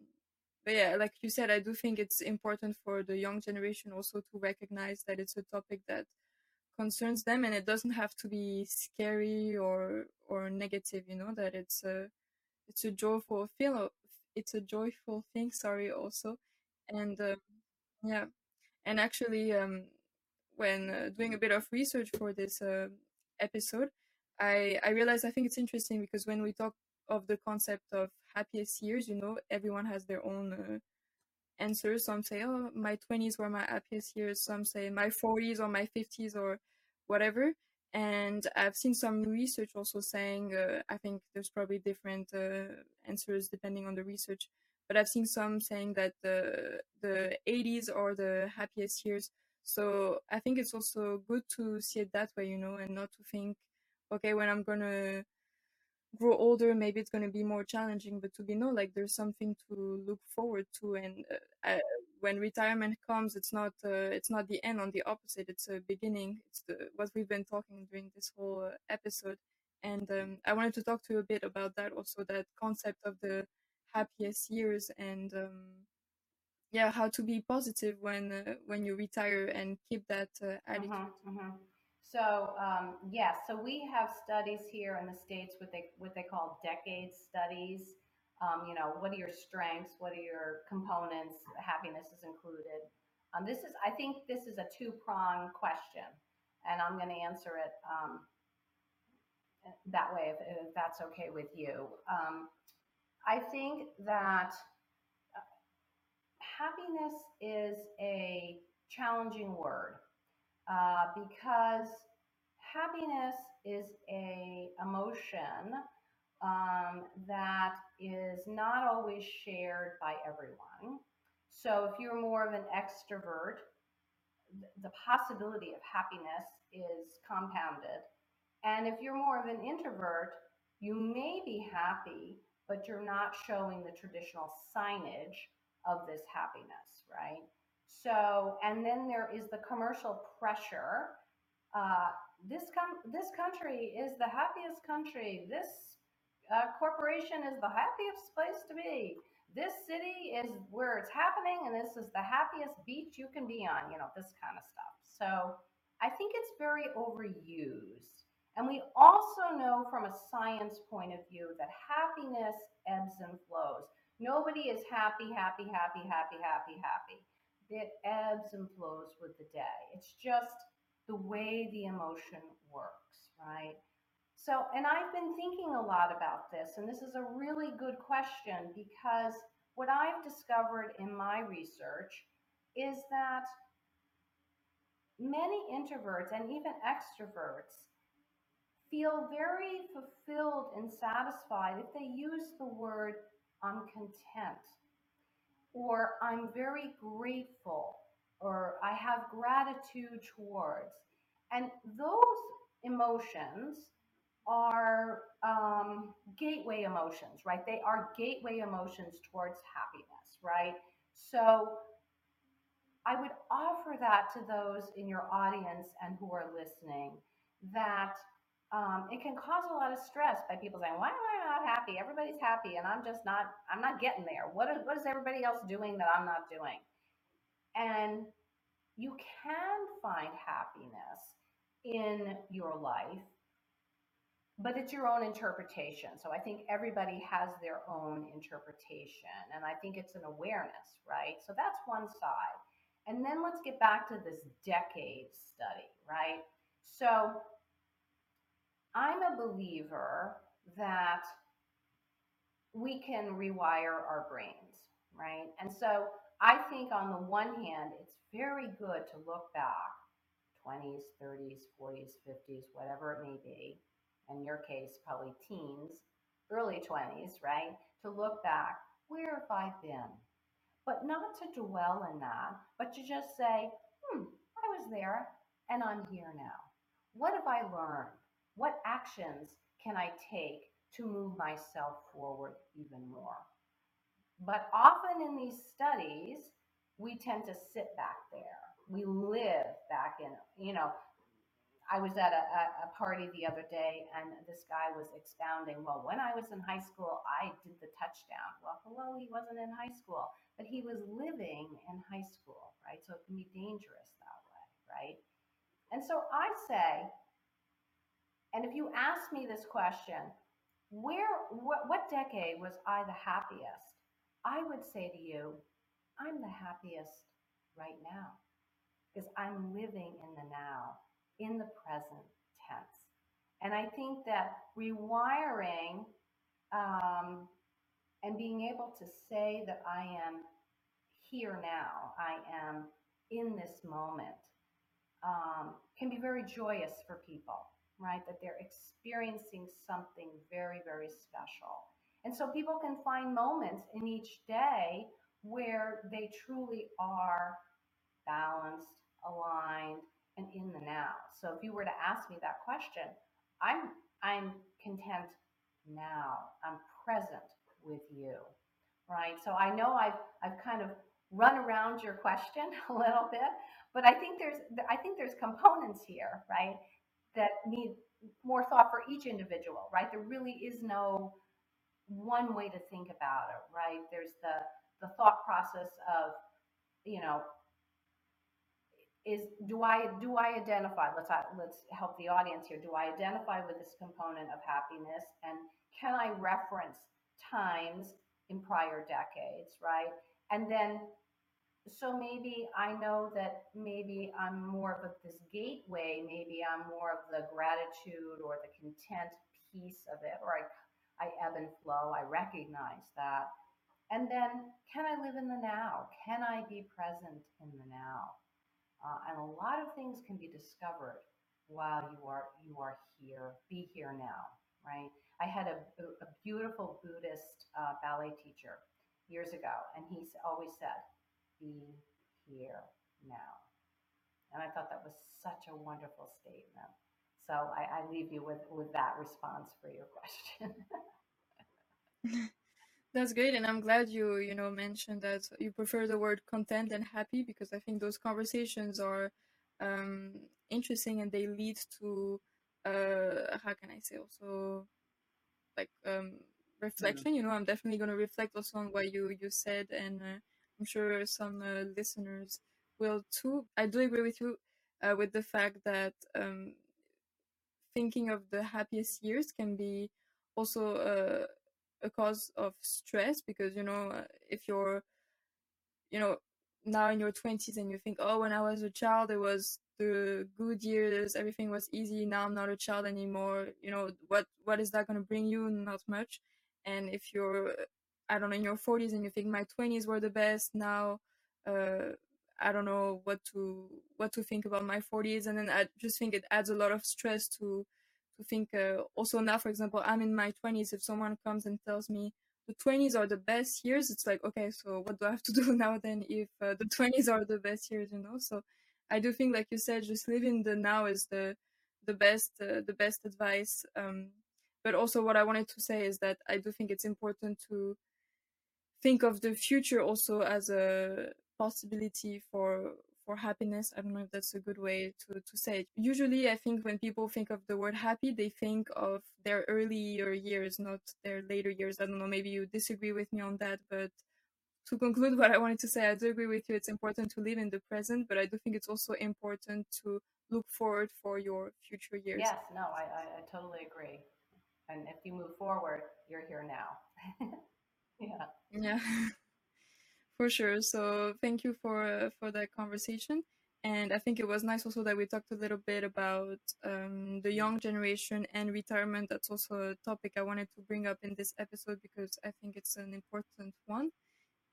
but yeah, like you said, I do think it's important for the young generation also to recognize that it's a topic that concerns them, and it doesn't have to be scary or or negative. You know that it's a it's a joyful feel it's a joyful thing sorry also and um, yeah and actually um, when uh, doing a bit of research for this uh, episode i i realized i think it's interesting because when we talk of the concept of happiest years you know everyone has their own uh, answers. Some say oh my 20s were my happiest years. Some say my 40s or my 50s or whatever. And I've seen some research also saying, uh, I think there's probably different uh, answers depending on the research, but I've seen some saying that the the 80s are the happiest years. So I think it's also good to see it that way, you know, and not to think, okay, when I'm gonna grow older, maybe it's gonna be more challenging, but to be no, like there's something to look forward to, and uh, when retirement comes, it's not uh, it's not the end. On the opposite, it's a beginning. It's the what we've been talking during this whole uh, episode. And um, I wanted to talk to you a bit about that also, that concept of the happiest years and um, yeah, how to be positive when uh, when you retire and keep that uh, attitude. Uh-huh, uh-huh. So um, yes, so we have studies here in the states what they what they call decade studies um, you know, what are your strengths? What are your components? Happiness is included. Um, this is, I think, this is a two prong question, and I'm going to answer it um, that way if, if, that's okay with you. Um, I think that uh, happiness is a challenging word uh, because happiness is a emotion um, that is not always shared by everyone. So if you're more of an extrovert, the possibility of happiness is compounded. And if you're more of an introvert, you may be happy, but you're not showing the traditional signage of this happiness, right? So, and then there is the commercial pressure. Uh, this com- this country is the happiest country. This uh, corporation is the happiest place to be. This city is where it's happening, and this is the happiest beach you can be on, you know, this kind of stuff. So I think it's very overused. And we also know from a science point of view that happiness ebbs and flows. Nobody is happy, happy, happy, happy, happy, happy. It ebbs and flows with the day. It's just the way the emotion works, right? So, and I've been thinking a lot about this, and this is a really good question because what I've discovered in my research is that many introverts and even extroverts feel very fulfilled and satisfied if they use the word I'm content or I'm very grateful or I have gratitude towards. And those emotions are um, gateway emotions, right? They are gateway emotions towards happiness, right? So I would offer that to those in your audience and who are listening that um, it can cause a lot of stress by people saying, "Why am I not happy? Everybody's happy, and I'm just not. I'm not getting there. What is what is everybody else doing that I'm not doing?" And you can find happiness in your life but it's your own interpretation. So I think everybody has their own interpretation. And I think it's an awareness, right? So that's one side. And then let's get back to this decade study, right? So I'm a believer that we can rewire our brains, right? And so I think on the one hand, it's very good to look back 20s, 30s, 40s, 50s, whatever it may be. In your case, probably teens, early 20s, right? To look back, where have I been? But not to dwell in that, but to just say, hmm, I was there and I'm here now. What have I learned? What actions can I take to move myself forward even more? But often in these studies, we tend to sit back there. We live back in, you know, I was at a, a, party the other day and this guy was expounding, well, when I was in high school, I did the touchdown. Well, hello, he wasn't in high school, but he was living in high school, right? So it can be dangerous that way, right? And so I say, and if you ask me this question, where, what, what decade was I the happiest? I would say to you, I'm the happiest right now because I'm living in the now, in the present tense. And I think that rewiring um, and being able to say that I am here now, I am in this moment, um, can be very joyous for people, right? That they're experiencing something very, very special. And so people can find moments in each day where they truly are balanced, aligned, and in the now. So if you were to ask me that question, I'm I'm content now. I'm present with you. Right? So I know I've I've kind of run around your question a little bit, but I think there's I think there's components here, right, that need more thought for each individual, right? There really is no one way to think about it, right? There's the the thought process of, you know, is do I do I identify? Let's uh, let's help the audience here. Do I identify with this component of happiness, and can I reference times in prior decades, right? And then, so maybe I know that maybe I'm more of this gateway. Maybe I'm more of the gratitude or the content piece of it, or I I ebb and flow. I recognize that. And then, can I live in the now? Can I be present in the now? Uh, and a lot of things can be discovered while you are you are here. Be here now, right? I had a, a beautiful Buddhist uh, ballet teacher years ago, and he always said, "Be here now." And I thought that was such a wonderful statement. So I, I leave you with, with that response for your question. That's great, and I'm glad you you know mentioned that you prefer the word content and happy because I think those conversations are um, interesting and they lead to uh, how can I say also like um, reflection. You know, I'm definitely going to reflect also on what you you said, and uh, I'm sure some uh, listeners will too. I do agree with you uh, with the fact that um, thinking of the happiest years can be also uh, a cause of stress because you know uh, if you're you know now in your 20s and you think oh when i was a child it was the good years everything was easy now i'm not a child anymore you know what what is that going to bring you not much and if you're i don't know in your 40s and you think my 20s were the best now uh, i don't know what to what to think about my 40s and then i just think it adds a lot of stress to to think uh, also now for example i'm in my 20s if someone comes and tells me the 20s are the best years it's like okay so what do i have to do now then if uh, the 20s are the best years you know? So i do think like you said just living the now is the the best uh, the best advice um, but also what i wanted to say is that i do think it's important to think of the future also as a possibility for for happiness. I don't know if that's a good way to, to say it. Usually, I think when people think of the word happy, they think of their earlier years, not their later years. I don't know, maybe you disagree with me on that, but to conclude what I wanted to say, I do agree with you. It's important to live in the present, but I do think it's also important to look forward for your future years. Yes, no, I, I, I totally agree. And if you move forward, you're here now. yeah. Yeah. For sure. So thank you for for that conversation. And I think it was nice also that we talked a little bit about um, the young generation and retirement. That's also a topic I wanted to bring up in this episode because I think it's an important one.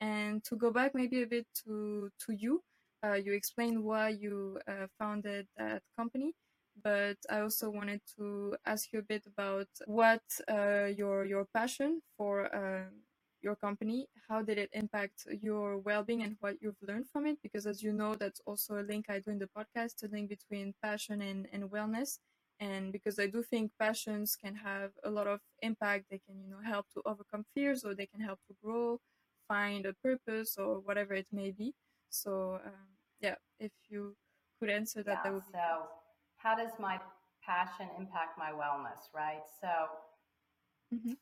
And to go back maybe a bit to to you, uh, you explained why you uh, founded that company, but I also wanted to ask you a bit about what uh, your your passion for uh, your company, how did it impact your well-being and what you've learned from it? Because as you know, that's also a link I do in the podcast, a link between passion and, and wellness. And because I do think passions can have a lot of impact, they can, you know, help to overcome fears or they can help to grow, find a purpose or whatever it may be. So um, yeah, if you could answer that, yeah, that would be. So, how does my passion impact my wellness? Right. So. Mm-hmm.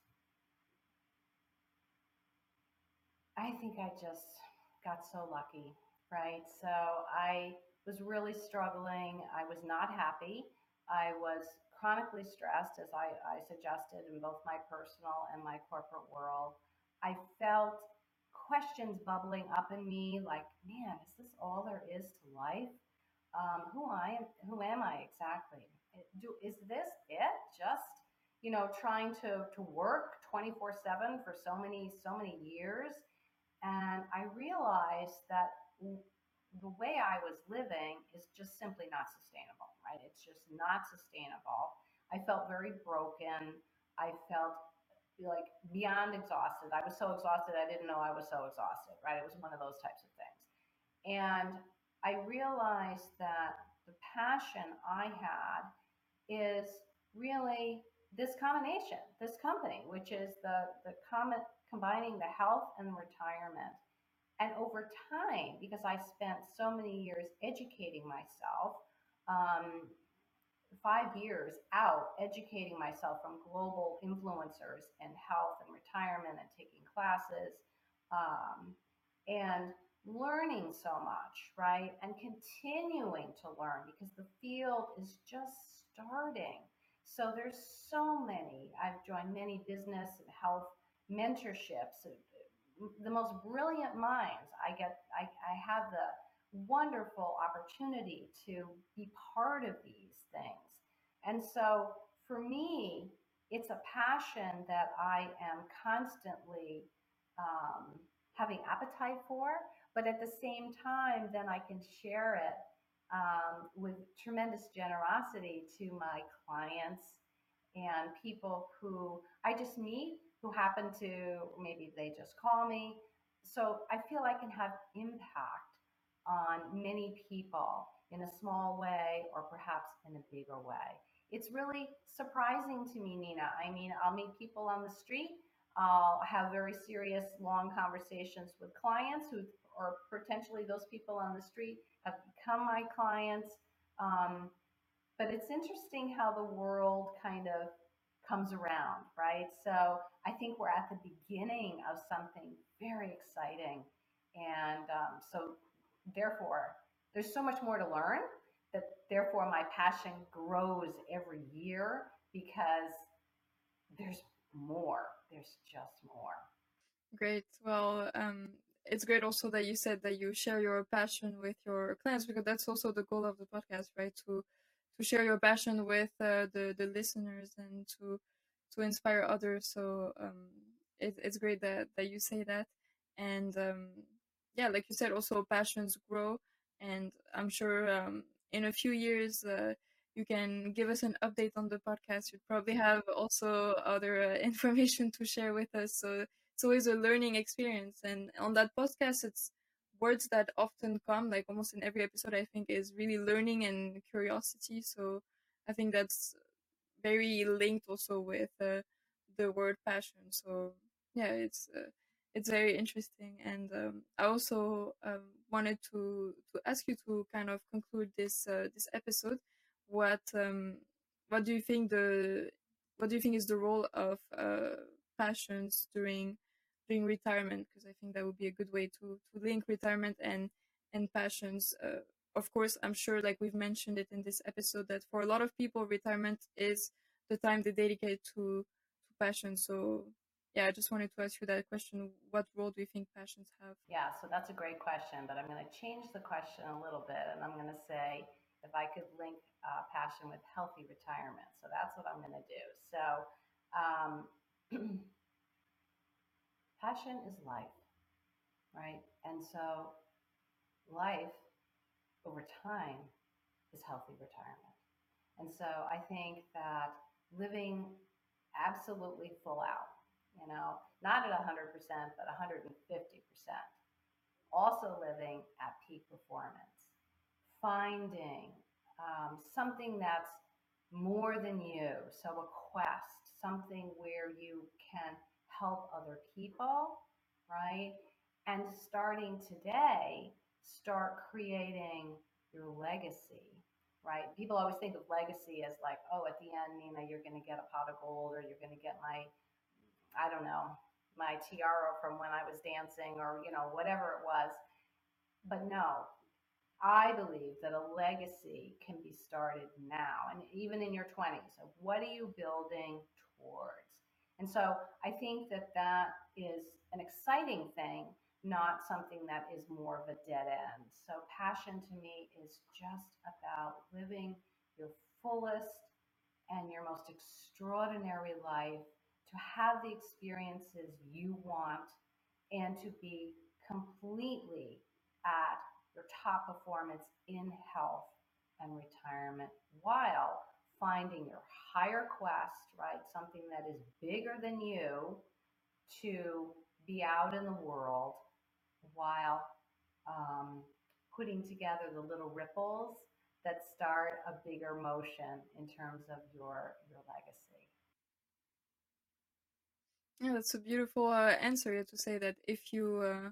I think I just got so lucky, right? So I was really struggling. I was not happy. I was chronically stressed, as I, I suggested, in both my personal and my corporate world. I felt questions bubbling up in me like, man, is this all there is to life? Um, who I am, who am I exactly? Do, is this it? Just, you know, trying to, to work 24 seven for so many, so many years and I realized that the way I was living is just simply not sustainable, right? It's just not sustainable. I felt very broken. I felt like beyond exhausted. I was so exhausted, I didn't know I was so exhausted, right? It was one of those types of things. And I realized that the passion I had is really this combination, this company, which is the, the common combining the health and retirement. And over time, because I spent so many years educating myself, um, five years out educating myself from global influencers in health and retirement and taking classes um, and learning so much, right? And continuing to learn because the field is just starting. So there's so many. I've joined many business and health mentorships, the most brilliant minds. I get, I, I have the wonderful opportunity to be part of these things. And so for me, it's a passion that I am constantly um, having appetite for, but at the same time, then I can share it um, with tremendous generosity to my clients and people who I just meet who happen to maybe they just call me. So I feel I can have impact on many people in a small way or perhaps in a bigger way. It's really surprising to me, Nina. I mean, I'll meet people on the street. I'll have very serious, long conversations with clients who, or potentially those people on the street have become my clients. Um, but it's interesting how the world kind of comes around, right? So I think we're at the beginning of something very exciting. And um, so, therefore, there's so much more to learn that therefore my passion grows every year because there's more. There's just more. Great. Well, um, it's great also that you said that you share your passion with your clients because that's also the goal of the podcast, right? To to share your passion with uh, the the listeners and to to inspire others. So um, it, it's great that that you say that, and um, yeah, like you said, also passions grow, and I'm sure um, in a few years. Uh, you can give us an update on the podcast. You probably have also other uh, information to share with us. So it's always a learning experience. And on that podcast, it's words that often come, like almost in every episode, I think, is really learning and curiosity. So I think that's very linked also with uh, the word passion. So yeah, it's uh, it's very interesting. And um, I also um, wanted to to ask you to kind of conclude this uh, this episode. What um, what do you think the what do you think is the role of uh, passions during during retirement because I think that would be a good way to to link retirement and and passions. Uh, of course, I'm sure, like we've mentioned it in this episode, that for a lot of people, retirement is the time they dedicate to to passion. So, yeah, I just wanted to ask you that question: What role do you think passions have? Yeah, so that's a great question, but I'm going to change the question a little bit, and I'm going to say if I could link uh, passion with healthy retirement. So that's what I'm going to do. So. Um, Passion is life. right? And so life over time is healthy retirement. And so I think that living absolutely full out, you know, not at 100%, but 150%, also living at peak performance, finding um, something that's more than you. So a quest, something where you can help other people, right? And starting today, start creating your legacy, right? People always think of legacy as like, oh, at the end, Nina, you're going to get a pot of gold or you're going to get my, I don't know, my tiara from when I was dancing or, you know, whatever it was. But no, I believe that a legacy can be started now and even in your 20s. So, what are you building towards? And so, I think that that is an exciting thing, not something that is more of a dead end. So, passion to me is just about living your fullest and your most extraordinary life, to have the experiences you want, and to be completely at your top performance in health and retirement while finding your higher quest, right? Something that is bigger than you to be out in the world while um, putting together the little ripples that start a bigger motion in terms of your your legacy. Yeah, that's a beautiful uh, answer to say that if you uh,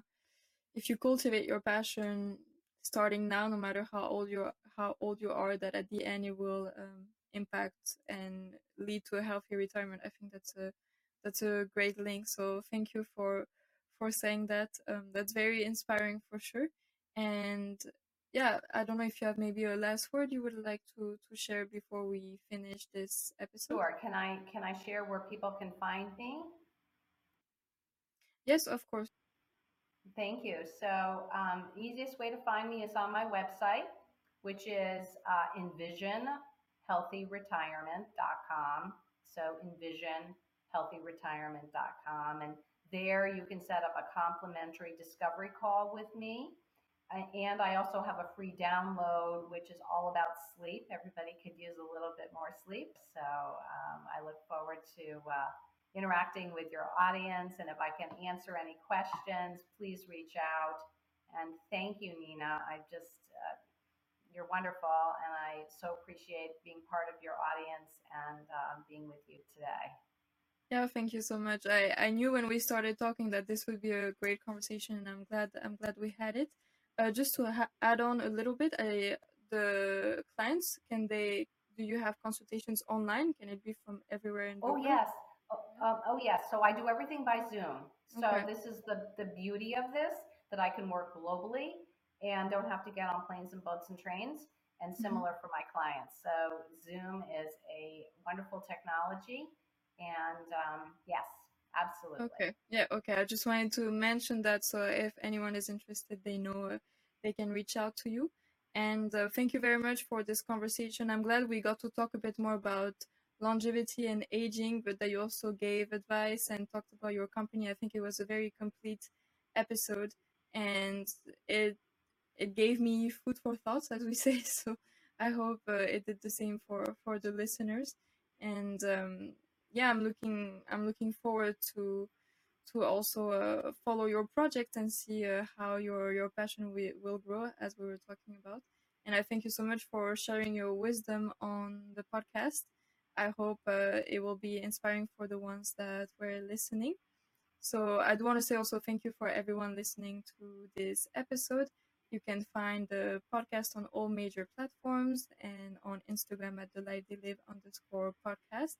if you cultivate your passion starting now, no matter how old you how old you are, that at the end it will um, impact and lead to a healthy retirement. I think that's a that's a great link. So thank you for for saying that. Um, that's very inspiring for sure. And yeah, I don't know if you have maybe a last word you would like to to share before we finish this episode. Sure. Can I can I share where people can find me? Yes, of course. Thank you. So, um, easiest way to find me is on my website, which is uh, envisionhealthyretirement.com. So, envisionhealthyretirement.com. And there you can set up a complimentary discovery call with me. And I also have a free download, which is all about sleep. Everybody could use a little bit more sleep. So, um, I look forward to. Uh, interacting with your audience. And if I can answer any questions, please reach out. And thank you, Nina. I just, uh, you're wonderful. And I so appreciate being part of your audience and um, being with you today. Yeah, thank you so much. I, I knew when we started talking that this would be a great conversation, and I'm glad I'm glad we had it. Uh, just to ha- add on a little bit, I, the clients can they do you have consultations online? Can it be from everywhere in the oh, world? Oh yes, um, oh yes, so I do everything by Zoom. So okay. this is the the beauty of this that I can work globally and don't have to get on planes and boats and trains. And mm-hmm. similar mm-hmm. for my clients. So Zoom is a wonderful technology, and um, yes, absolutely. Okay, yeah, okay. I just wanted to mention that so if anyone is interested, they know uh, they can reach out to you. And uh, thank you very much for this conversation. I'm glad we got to talk a bit more about longevity and aging, but that you also gave advice and talked about your company. I think it was a very complete episode, and it it gave me food for thoughts, as we say. So I hope uh, it did the same for for the listeners. And um, yeah, I'm looking I'm looking forward to to also uh, follow your project and see uh, how your your passion will, will grow as we were talking about. And I thank you so much for sharing your wisdom on the podcast. I hope uh, it will be inspiring for the ones that were listening. So I do want to say also thank you for everyone listening to this episode. You can find the podcast on all major platforms and on Instagram at the life they live underscore podcast.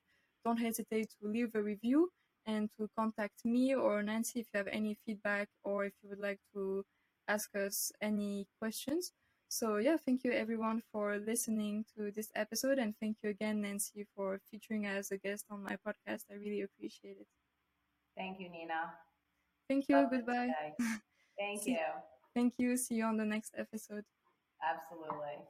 Don't hesitate to leave a review and to contact me or Nancy if you have any feedback or if you would like to ask us any questions. So, yeah, thank you everyone for listening to this episode. And thank you again, Nancy, for featuring as a guest on my podcast. I really appreciate it. Thank you, Nina. Thank you. Love Goodbye. Thank you. Thank you. See you on the next episode. Absolutely.